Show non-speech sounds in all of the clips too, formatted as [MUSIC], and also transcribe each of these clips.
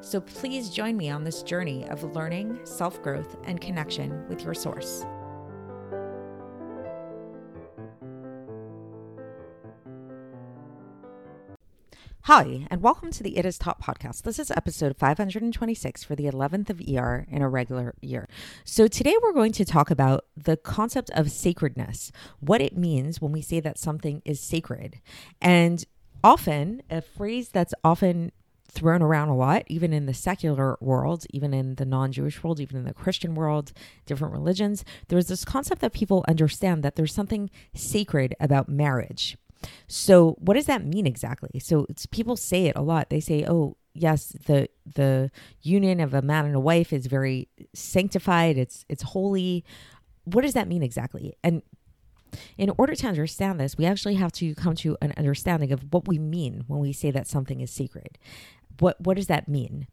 So please join me on this journey of learning, self growth, and connection with your source. Hi, and welcome to the It Is Taught podcast. This is episode 526 for the 11th of ER in a regular year. So, today we're going to talk about the concept of sacredness, what it means when we say that something is sacred. And often, a phrase that's often thrown around a lot, even in the secular world, even in the non Jewish world, even in the Christian world, different religions, there's this concept that people understand that there's something sacred about marriage so what does that mean exactly? So people say it a lot. They say, "Oh, yes, the the union of a man and a wife is very sanctified. It's it's holy." What does that mean exactly? And in order to understand this, we actually have to come to an understanding of what we mean when we say that something is sacred what what does that mean?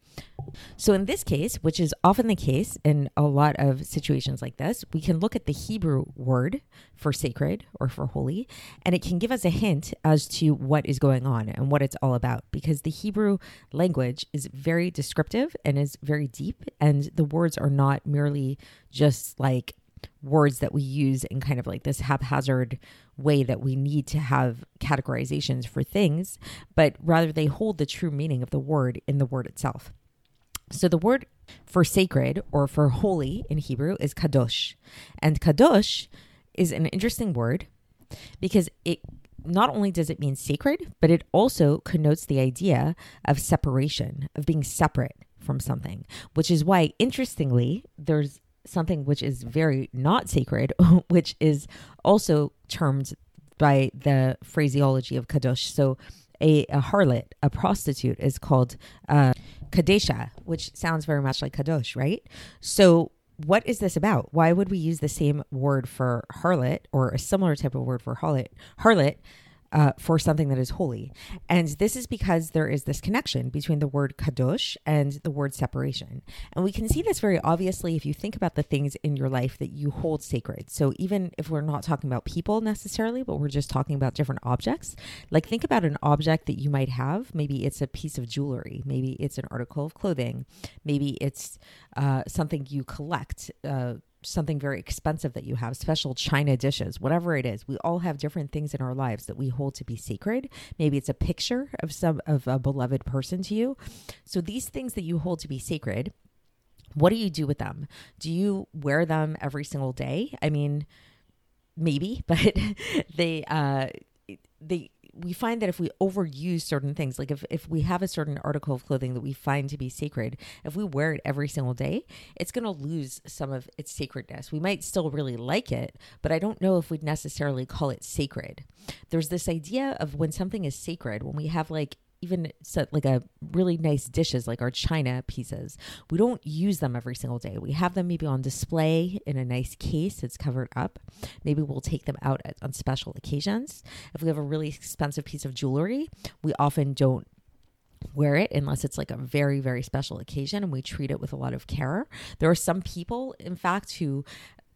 So in this case, which is often the case in a lot of situations like this, we can look at the Hebrew word for sacred or for holy, and it can give us a hint as to what is going on and what it's all about because the Hebrew language is very descriptive and is very deep and the words are not merely just like words that we use in kind of like this haphazard way that we need to have categorizations for things, but rather they hold the true meaning of the word in the word itself. So the word for sacred or for holy in Hebrew is kadosh. And kadosh is an interesting word because it not only does it mean sacred, but it also connotes the idea of separation, of being separate from something, which is why, interestingly, there's something which is very not sacred, [LAUGHS] which is also termed by the phraseology of kadosh. So, a, a harlot, a prostitute, is called uh, kadesha, which sounds very much like kadosh, right? So, what is this about? Why would we use the same word for harlot or a similar type of word for harlot? Harlot uh, for something that is holy. And this is because there is this connection between the word kadosh and the word separation. And we can see this very obviously if you think about the things in your life that you hold sacred. So even if we're not talking about people necessarily, but we're just talking about different objects, like think about an object that you might have. Maybe it's a piece of jewelry, maybe it's an article of clothing, maybe it's uh, something you collect. Uh, something very expensive that you have, special china dishes, whatever it is. We all have different things in our lives that we hold to be sacred. Maybe it's a picture of some of a beloved person to you. So these things that you hold to be sacred, what do you do with them? Do you wear them every single day? I mean, maybe, [LAUGHS] but they uh they we find that if we overuse certain things, like if, if we have a certain article of clothing that we find to be sacred, if we wear it every single day, it's going to lose some of its sacredness. We might still really like it, but I don't know if we'd necessarily call it sacred. There's this idea of when something is sacred, when we have like even set like a really nice dishes like our china pieces we don't use them every single day. We have them maybe on display in a nice case it's covered up. Maybe we'll take them out at, on special occasions. If we have a really expensive piece of jewelry we often don't wear it unless it's like a very very special occasion and we treat it with a lot of care. There are some people in fact who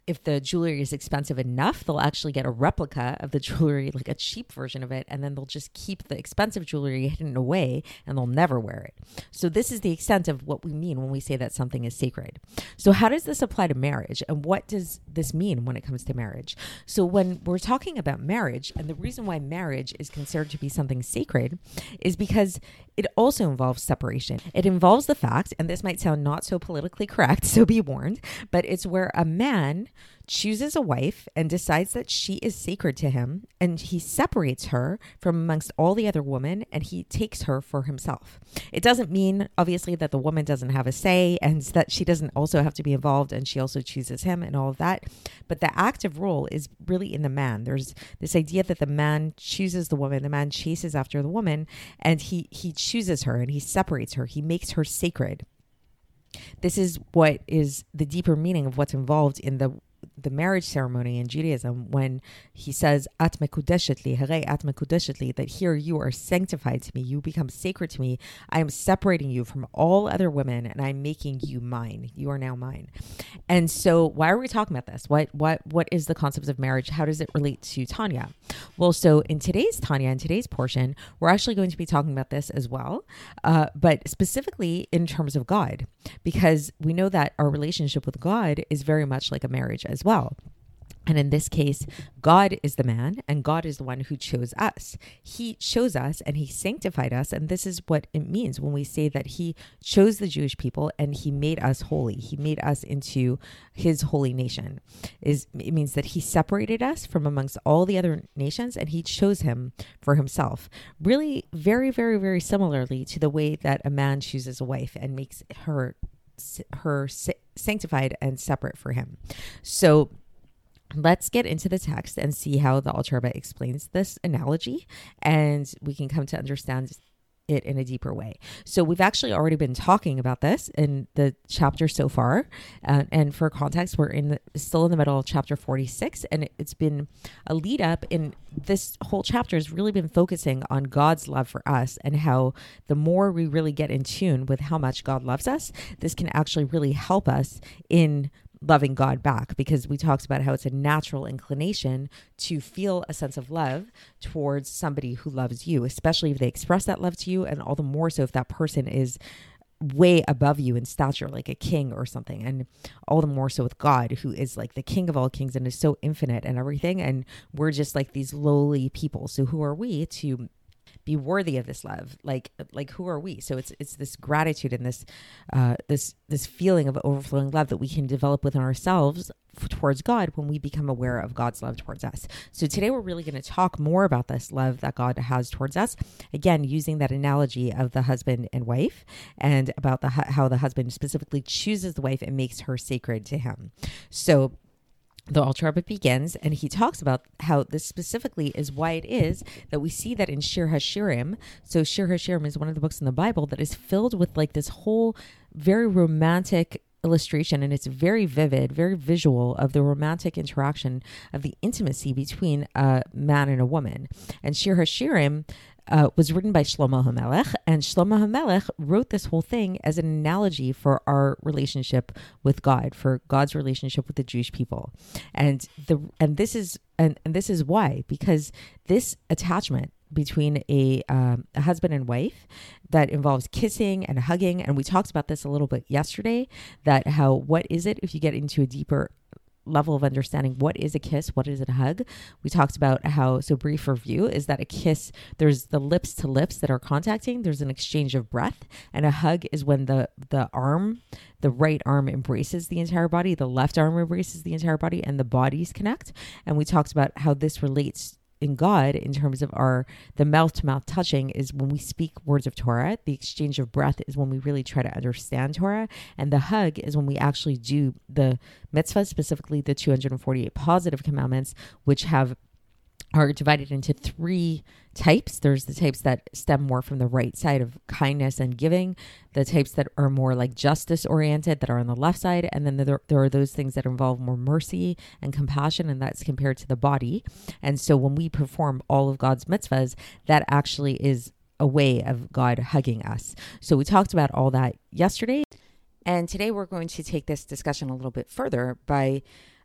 if the jewelry is expensive enough, they'll actually get a replica of the [LAUGHS] jewelry, like a cheap version of it, and then they'll just keep the expensive jewelry hidden away and they'll never wear it. So, this is the extent of what we mean when we say that something is sacred. So, how does this apply to marriage? And what does this mean when it comes to marriage? So, when we're talking about marriage, and the reason why marriage is considered to be something sacred is because it also involves separation. It involves the fact, and this might sound not so politically correct, [LAUGHS] so be warned, but it's where a man chooses a wife and decides that she is sacred to him, and he separates her from amongst all the other women and he takes her for himself. It doesn't mean, obviously, that the woman doesn't have a say and that she doesn't also have to be involved and she also chooses him and all of that. But the active role is really in the man. There's this idea that the man chooses the woman, the man chases after the woman, and he, he chooses her and he separates her, he makes her sacred. This is what is the deeper meaning of what's involved in the the marriage ceremony in Judaism when he says at mekudeshetli, at mekudeshetli, that here you are sanctified to me, you become sacred to me. I am separating you from all other women and I'm making you mine. You are now mine. And so why are we talking about this? What what what is the concept of marriage? How does it relate to Tanya? Well, so in today's Tanya, in today's portion, we're actually going to be talking about this as well, uh, but specifically in terms of God, because we know that our relationship with God is very much like a marriage as well. And in this case, God is the man and God is the one who chose us. He chose us and he sanctified us. And this is what it means when we say that he chose the Jewish people and he made us holy. He made us into his holy nation. Is it means that he separated us from amongst all the other nations and he chose him for himself. Really very very very similarly to the way that a man chooses a wife and makes her her sanctified and separate for him. So let's get into the text and see how the Alter Rebbe explains this analogy, and we can come to understand it in a deeper way. So we've actually already been talking about this in the chapter so far, uh, and for context, we're in the, still in the middle of chapter forty six, and it's been a lead up. In this whole chapter has really been focusing on God's love for us and how the more we really get in tune with how much God loves us, this can actually really help us in loving God back because we talked about how it's a natural inclination to feel a sense of love towards somebody who loves you, especially if they express that love to you, and all the more so if that person is way above you in stature, like a king or something. And all the more so with God, who is like the king of all kings and is so infinite and everything. And we're just like these lowly people. So who are we to be worthy of this love like like who are we so it's it's this gratitude and this uh this this feeling of overflowing love that we can develop within ourselves towards God when we become aware of God's love towards us. So today we're really going to talk more about this love that God has towards us. Again, using that analogy of the husband and wife and about the how the husband specifically chooses the wife and makes her sacred to him. So the Alter Rebbe begins, and he talks about how this specifically is why it is that we see that in Shir Hashirim. So Shir Hashirim is one of the books in the Bible that is filled with like this whole very romantic illustration and it's very vivid, very visual of the romantic interaction of the intimacy between a man and a woman. And Shir Hashirim uh, was written by Shlomo HaMelech, and Shlomo HaMelech wrote this whole thing as an analogy for our relationship with God, for God's relationship with the Jewish people, and the and this is and, and this is why because this attachment between a, um, a husband and wife that involves kissing and hugging and we talked about this a little bit yesterday that how what is it if you get into a deeper level of understanding what is a kiss, what is a hug. We talked about how, so brief review is that a kiss, there's the lips to lips that are contacting, there's an exchange of breath, and a hug is when the, the arm, the right arm embraces the entire body, the left arm embraces the entire body, and the bodies connect. And we talked about how this relates in God in terms of our the mouth to mouth touching is when we speak words of Torah. The exchange of breath is when we really try to understand Torah, and the hug is when we actually do the mitzvah, specifically the 248 positive commandments, which have are divided into three types. There's the types that stem more from the right side of kindness and giving, the types that are more like justice oriented that are on the left side, and then there, there are those things that involve more mercy and compassion, and that's compared to the body. And so when we perform all of God's mitzvahs, that actually is a way of God hugging us. So we talked about all that yesterday. And today we're going to take this discussion a little bit further by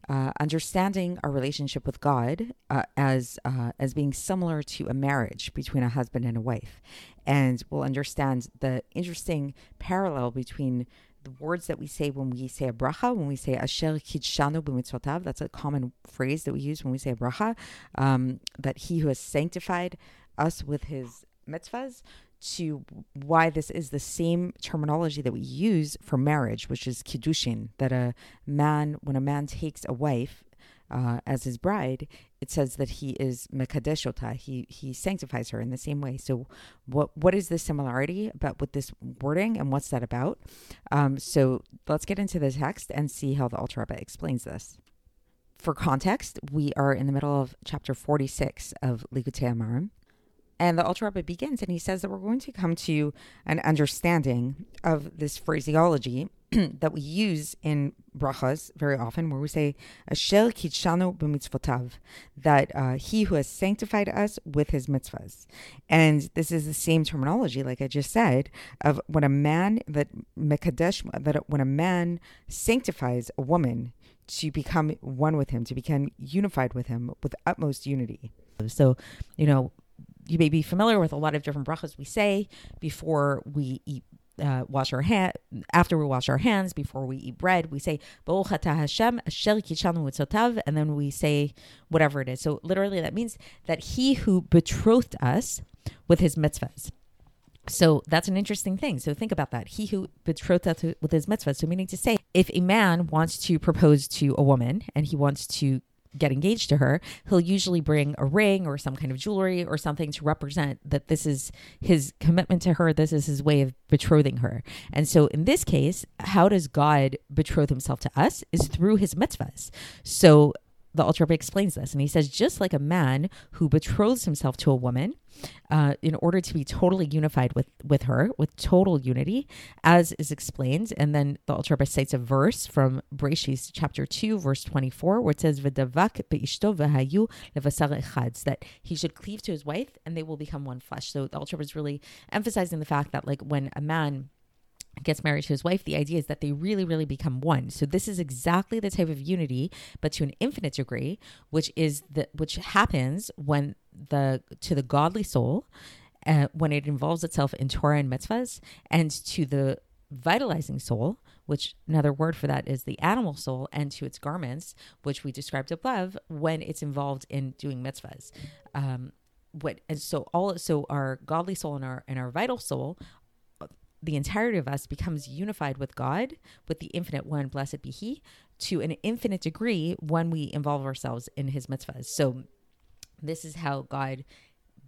uh, understanding our relationship with God uh, as uh, as being similar to a marriage between a husband and a wife, and we'll understand the interesting parallel between the words that we say when we say a bracha, when we say Asher Kidshanu b'mitzvotav, that's a common phrase that we use when we say a bracha, um, that He who has sanctified us with His mitzvahs to why this is the same terminology that we use for marriage, which is kiddushin, that a man, when a man takes a wife uh, as his bride, it says that he is mekadeshota. He he sanctifies her in the same way. So, what what is the similarity about with this wording, and what's that about? Um, so let's get into the text and see how the Alter Rebbe explains this. For context, we are in the middle of chapter forty six of Likutei Amarim. And the Alter Rebbe begins, and he says that we're going to come to an understanding of this phraseology [CLEARS THROAT] that we use in brachas very often, where we say "Asher kidshanu b'mitzvotav," that uh, He who has sanctified us with His mitzvahs, and this is the same terminology, like I just said, of when a man that mekadesh that when a man sanctifies a woman to become one with Him, to become unified with Him with utmost unity. So, you know, you may be familiar with a lot of different brachas we say before we eat uh, wash our hand after we wash our hands before we eat bread we say Hashem and then we say whatever it is so literally that means that he who betrothed us with his mitzvahs so that's an interesting thing. So think about that. He who betrothed us with his mitzvahs. So meaning to say, if a man wants to propose to a woman and he wants to get engaged to her, he'll usually bring a ring or some kind of jewelry or something to represent that this is his commitment to her, this is his way of betrothing her. And so in this case, how does God betroth himself to us is through his mitzvahs. So the Alter Rebbe explains this, and he says, just like a man who betroths himself to a woman, uh, in order to be totally unified with with her, with total unity, as is explained, and then the Alter Rebbe cites a verse from Breshis chapter two, verse twenty four, where it says, "V'davak beishto v'hayu levasar echad," that he should cleave to his wife, and they will become one flesh. So the Rebbe is really emphasizing the fact that, like, when a man gets married to his wife, the idea is that they really, really become one. So this is exactly the type of unity, but to an infinite degree, which is the which happens when the to the godly soul, uh, when it involves itself in Torah and mitzvahs, and to the vitalizing soul, which another word for that is the animal soul, and to its garments, which we described above, when it's involved in doing mitzvahs. Um, what and so all so our godly soul and our and our vital soul the entirety of us becomes unified with God, with the infinite one, blessed be He, to an infinite degree when we involve ourselves in His mitzvahs. So, this is how God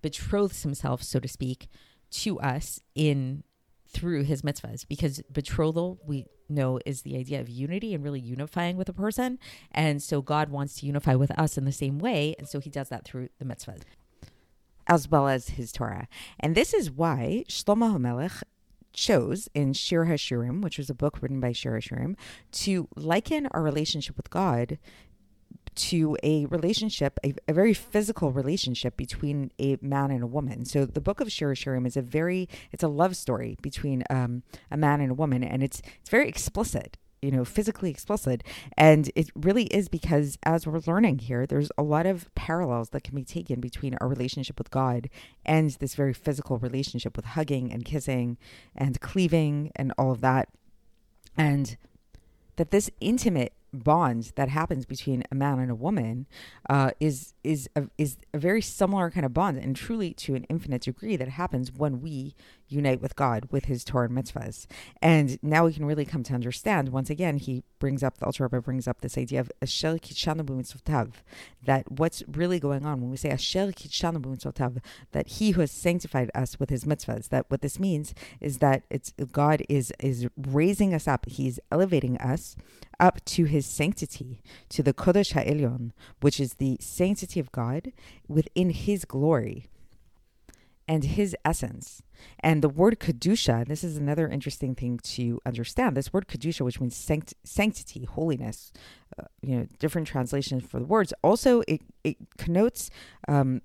betroths Himself, so to speak, to us in through His mitzvahs. Because betrothal, we know, is the idea of unity and really unifying with a person, and so God wants to unify with us in the same way, and so He does that through the mitzvahs as well as his Torah. And this is why Shlomo HaMelech chose in Shir HaShirim, which was a book written by Shir HaShirim, to liken our relationship with God to a relationship, a, a, very physical relationship between a man and a woman. So the book of Shir HaShirim is a very, it's a love story between um, a man and a woman, and it's it's very explicit you know, physically explicit. And it really is because as we're learning here, there's a lot of parallels that can be taken between our relationship with God and this very physical relationship with hugging and kissing and cleaving and all of that. And that this intimate bond that happens between a man and a woman uh, is is a, is a very similar kind of bond, and truly to an infinite degree that happens when we unite with God with His Torah and mitzvahs. And now we can really come to understand. Once again, he brings up the Alter Rebbe brings up this idea of asher kidshanu that what's really going on when we say asher kidshanu that He who has sanctified us with His mitzvahs. That what this means is that it's God is is raising us up. He's elevating us up to His sanctity, to the Kodesh Ha'elyon, which is the sanctity of God within His glory and his essence. And the word Kedusha, this is another interesting thing to understand. This word Kedusha, which means sanct- sanctity, holiness, uh, you know, different translations for the words. Also, it, it connotes um,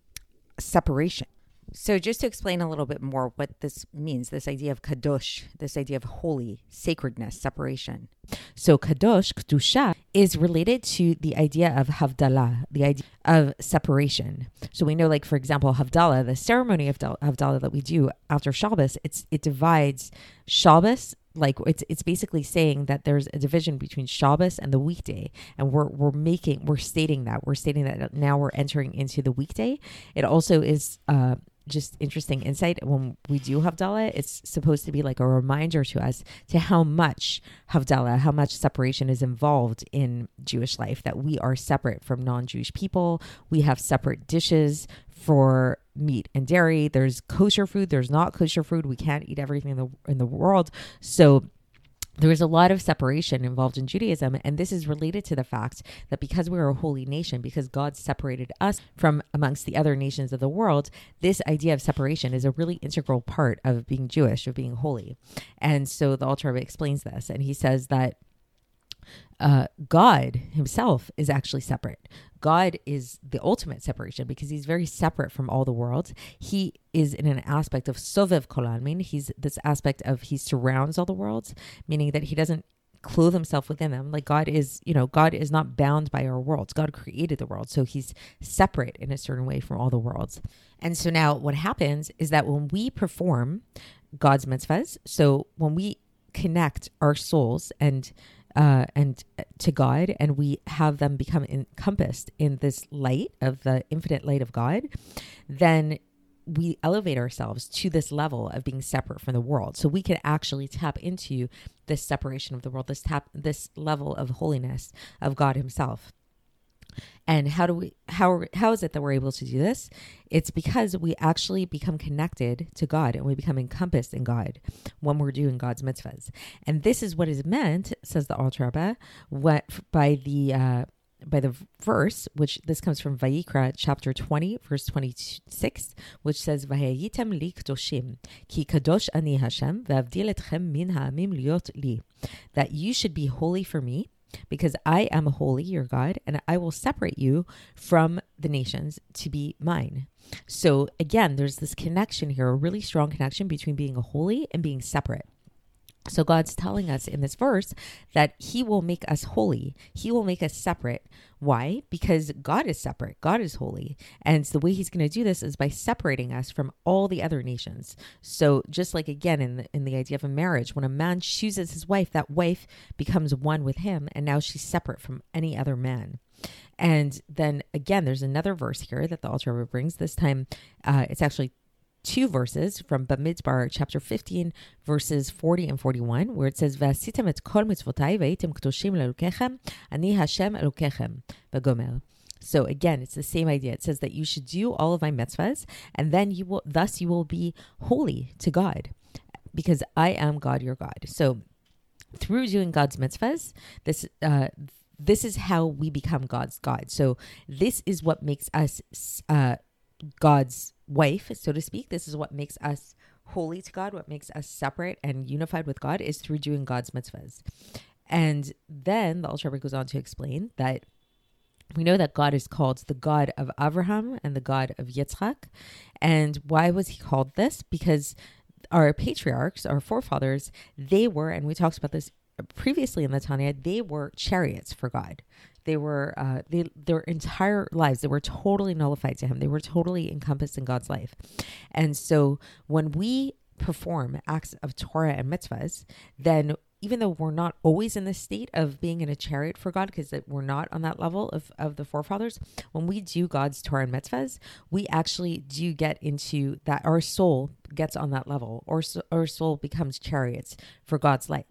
separation. So, just to explain a little bit more what this means, this idea of kadosh, this idea of holy, sacredness, separation. So, kadosh, kedusha, is related to the idea of havdalah, the idea of separation. So, we know, like for example, havdalah, the ceremony of havdalah that we do after Shabbos, it's it divides Shabbos like it's it's basically saying that there's a division between Shabbos and the weekday, and we're we're making we're stating that we're stating that now we're entering into the weekday. It also is uh, just interesting insight. When we do Havdalah, it's supposed to be like a reminder to us to how much Havdalah, how much separation is involved in Jewish life, that we are separate from non Jewish people. We have separate dishes for meat and dairy. There's kosher food, there's not kosher food. We can't eat everything in the, in the world. So, there is a lot of separation involved in Judaism, and this is related to the fact that because we're a holy nation, because God separated us from amongst the other nations of the world, this idea of separation is a really integral part of being Jewish, of being holy. And so the Rebbe explains this, and he says that uh, God himself is actually separate. God is the ultimate separation because he's very separate from all the worlds. He is in an aspect of sovev kolalmin. He's this aspect of he surrounds all the worlds, meaning that he doesn't clothe himself within them. Like God is, you know, God is not bound by our worlds. God created the world. So he's separate in a certain way from all the worlds. And so now what happens is that when we perform God's mitzvahs, so when we connect our souls and uh, and uh, to God, and we have them become encompassed in this light of the infinite light of God, then we elevate ourselves to this level of being separate from the world. So we can actually tap into this separation of the world, this tap, this level of holiness of God Himself. And how do we how how is it that we're able to do this? It's because we actually become connected to God and we become encompassed in God when we're doing God's mitzvahs. And this is what is meant, says the Alter Rebbe, what by the uh, by the verse, which this comes from Vayikra chapter 20, verse 26, which says, Vahayitem li kdoshim, ki kadosh ani Hashem, min ha'amim liot li. That you should be holy for me, because I am holy, your God, and I will separate you from the nations to be mine. So again, there's this connection here, a really strong connection between being holy and being separate. So God's telling us in this verse that he will make us holy. He will make us separate. Why? Because God is separate. God is holy. And the way he's going to do this is by separating us from all the other nations. So just like again in the, in the idea of a marriage, when a man chooses his wife, that wife becomes one with him and now she's separate from any other man. And then again, there's another verse here that the Alter brings. This time, uh, it's actually two verses from Bamidbar chapter 15 verses 40 and 41 where it says ועשיתם את כל מצוותיי והייתם קדושים לאלוקיכם אני השם אלוקיכם בגומר so again, it's the same idea. It says that you should do all of my mitzvahs, and then you will, thus you will be holy to God, because I am God, your God. So through doing God's mitzvahs, this uh, this is how we become God's God. So this is what makes us uh, God's wife, so to speak. This is what makes us holy to God, what makes us separate and unified with God is through doing God's mitzvahs. And then the Alter goes on to explain that we know that God is called the God of Abraham and the God of Yitzchak. And why was he called this? Because our patriarchs, our forefathers, they were, and we talked about this previously in the Tanya, they were chariots for God. They were uh, they their entire lives they were totally nullified to Him. They were totally encompassed in God's life, and so when we perform acts of Torah and mitzvahs, then even though we're not always in the state of being in a chariot for God, because we're not on that level of, of the forefathers, when we do God's Torah and mitzvahs, we actually do get into that, our soul gets on that level, or our soul becomes chariots for God's light.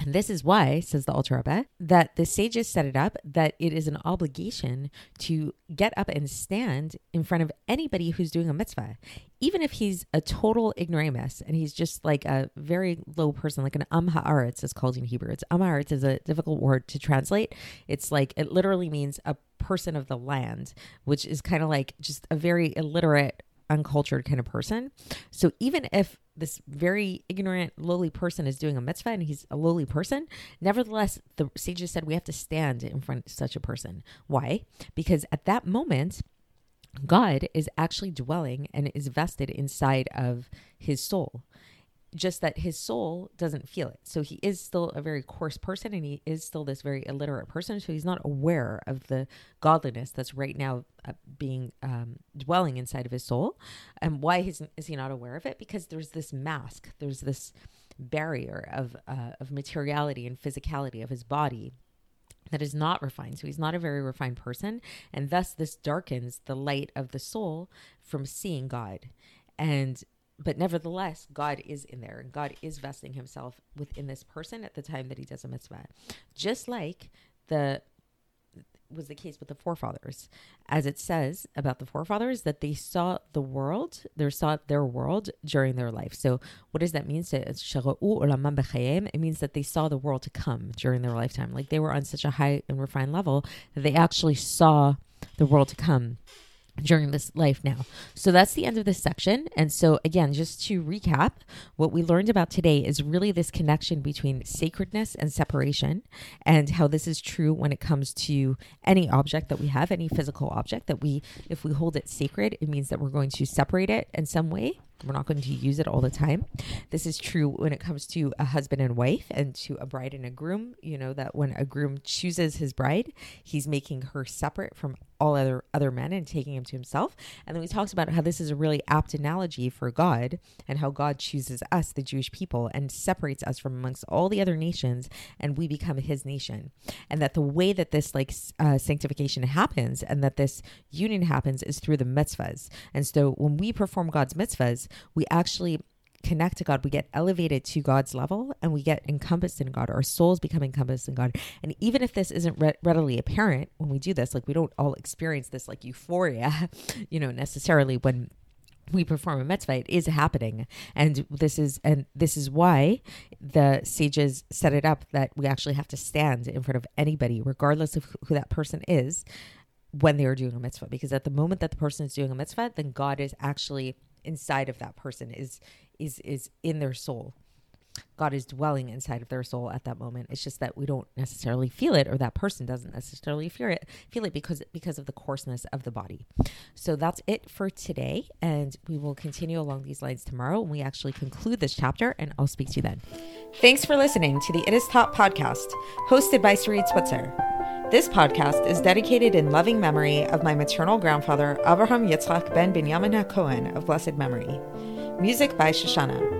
And this is why, says the Alter Rebbe, that the sages set it up that it is an obligation to get up and stand in front of anybody who's doing a mitzvah, even if he's a total ignoramus and he's just like a very low person, like an am haaretz is called in Hebrew. It's am haaretz is a difficult word to translate. It's like it literally means a person of the land, which is kind of like just a very illiterate uncultured kind of person. So even if this very ignorant, lowly person is doing a mitzvah and he's a lowly person, nevertheless, the sages said we have to stand in front of such a person. Why? Because at that moment, God is actually dwelling and is vested inside of his soul just that his soul doesn't feel it. So he is still a very coarse person and he is still this very illiterate person. So he's not aware of the godliness that's right now uh, being um, dwelling inside of his soul. And why is, is he not aware of it? Because there's this mask, there's this barrier of, uh, of materiality and physicality of his body that is not refined. So he's not a very refined person. And thus, this darkens the light of the soul from seeing God. And but nevertheless, God is in there and God is vesting himself within this person at the time that he does a mitzvah. Just like the was the case with the forefathers, as it says about the forefathers that they saw the world, they saw their world during their life. So, what does that mean? It means that they saw the world to come during their lifetime. Like they were on such a high and refined level that they actually saw the world to come during this life now. So that's the end of this section. And so, again, just to recap, what we learned about today is really this connection between sacredness and separation, and how this is true when it comes to any object that we have, any physical object that we, if we hold it sacred, it means that we're going to separate it in some way. We're not going to use it all the time. This is true when it comes to a husband and wife and to a bride and a groom. You know, that when a groom chooses his bride, he's making her separate from all other other men and taking him to himself. And then we talked about how this is a really apt analogy for God and how God chooses us, the Jewish people, and separates us from amongst all the other nations, and we become His nation. And that the way that this like uh, sanctification happens and that this union happens is through the mitzvahs. And so when we perform God's mitzvahs, we actually connect to God, we get elevated to God's level and we get encompassed in God. Our souls become encompassed in God. And even if this isn't re- readily apparent when we do this, like we don't all experience this like euphoria, [LAUGHS] you know, necessarily when we perform a mitzvah it is happening and this is and this is why the sages set it up that we actually have to stand in front of anybody regardless of who that person is when they are doing a mitzvah because at the moment that the person is doing a mitzvah then god is actually inside of that person is is is in their soul. God is dwelling inside of their soul at that moment. It's just that we don't necessarily feel it, or that person doesn't necessarily feel it, feel it because because of the coarseness of the body. So that's it for today, and we will continue along these lines tomorrow when we actually conclude this chapter, and I'll speak to you then. Thanks for listening to the It Is Taught podcast, hosted by Sarit Switzer. This podcast is dedicated in loving memory of my maternal grandfather, Avraham Yitzchak ben Binyamin HaKohen of blessed memory. Music by Shoshannah.